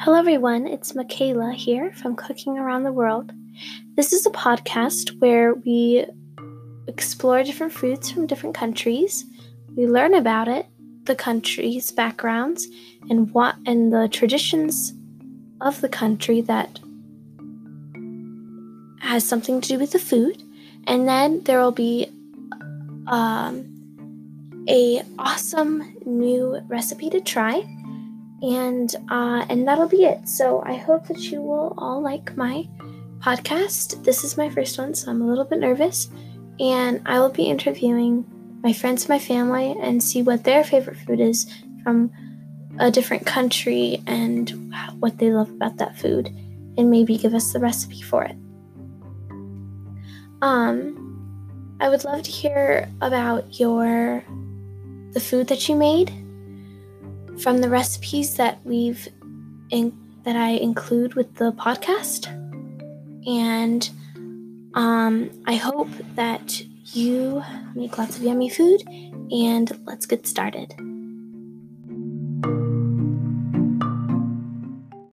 Hello, everyone. It's Michaela here from Cooking Around the World. This is a podcast where we explore different foods from different countries. We learn about it, the country's backgrounds, and what and the traditions of the country that has something to do with the food. And then there will be um, a awesome new recipe to try and uh, and that'll be it. So I hope that you will all like my podcast. This is my first one, so I'm a little bit nervous, and I will be interviewing my friends, my family, and see what their favorite food is from a different country and what they love about that food, and maybe give us the recipe for it. Um, I would love to hear about your the food that you made from the recipes that we've in, that I include with the podcast. And um, I hope that you make lots of yummy food and let's get started.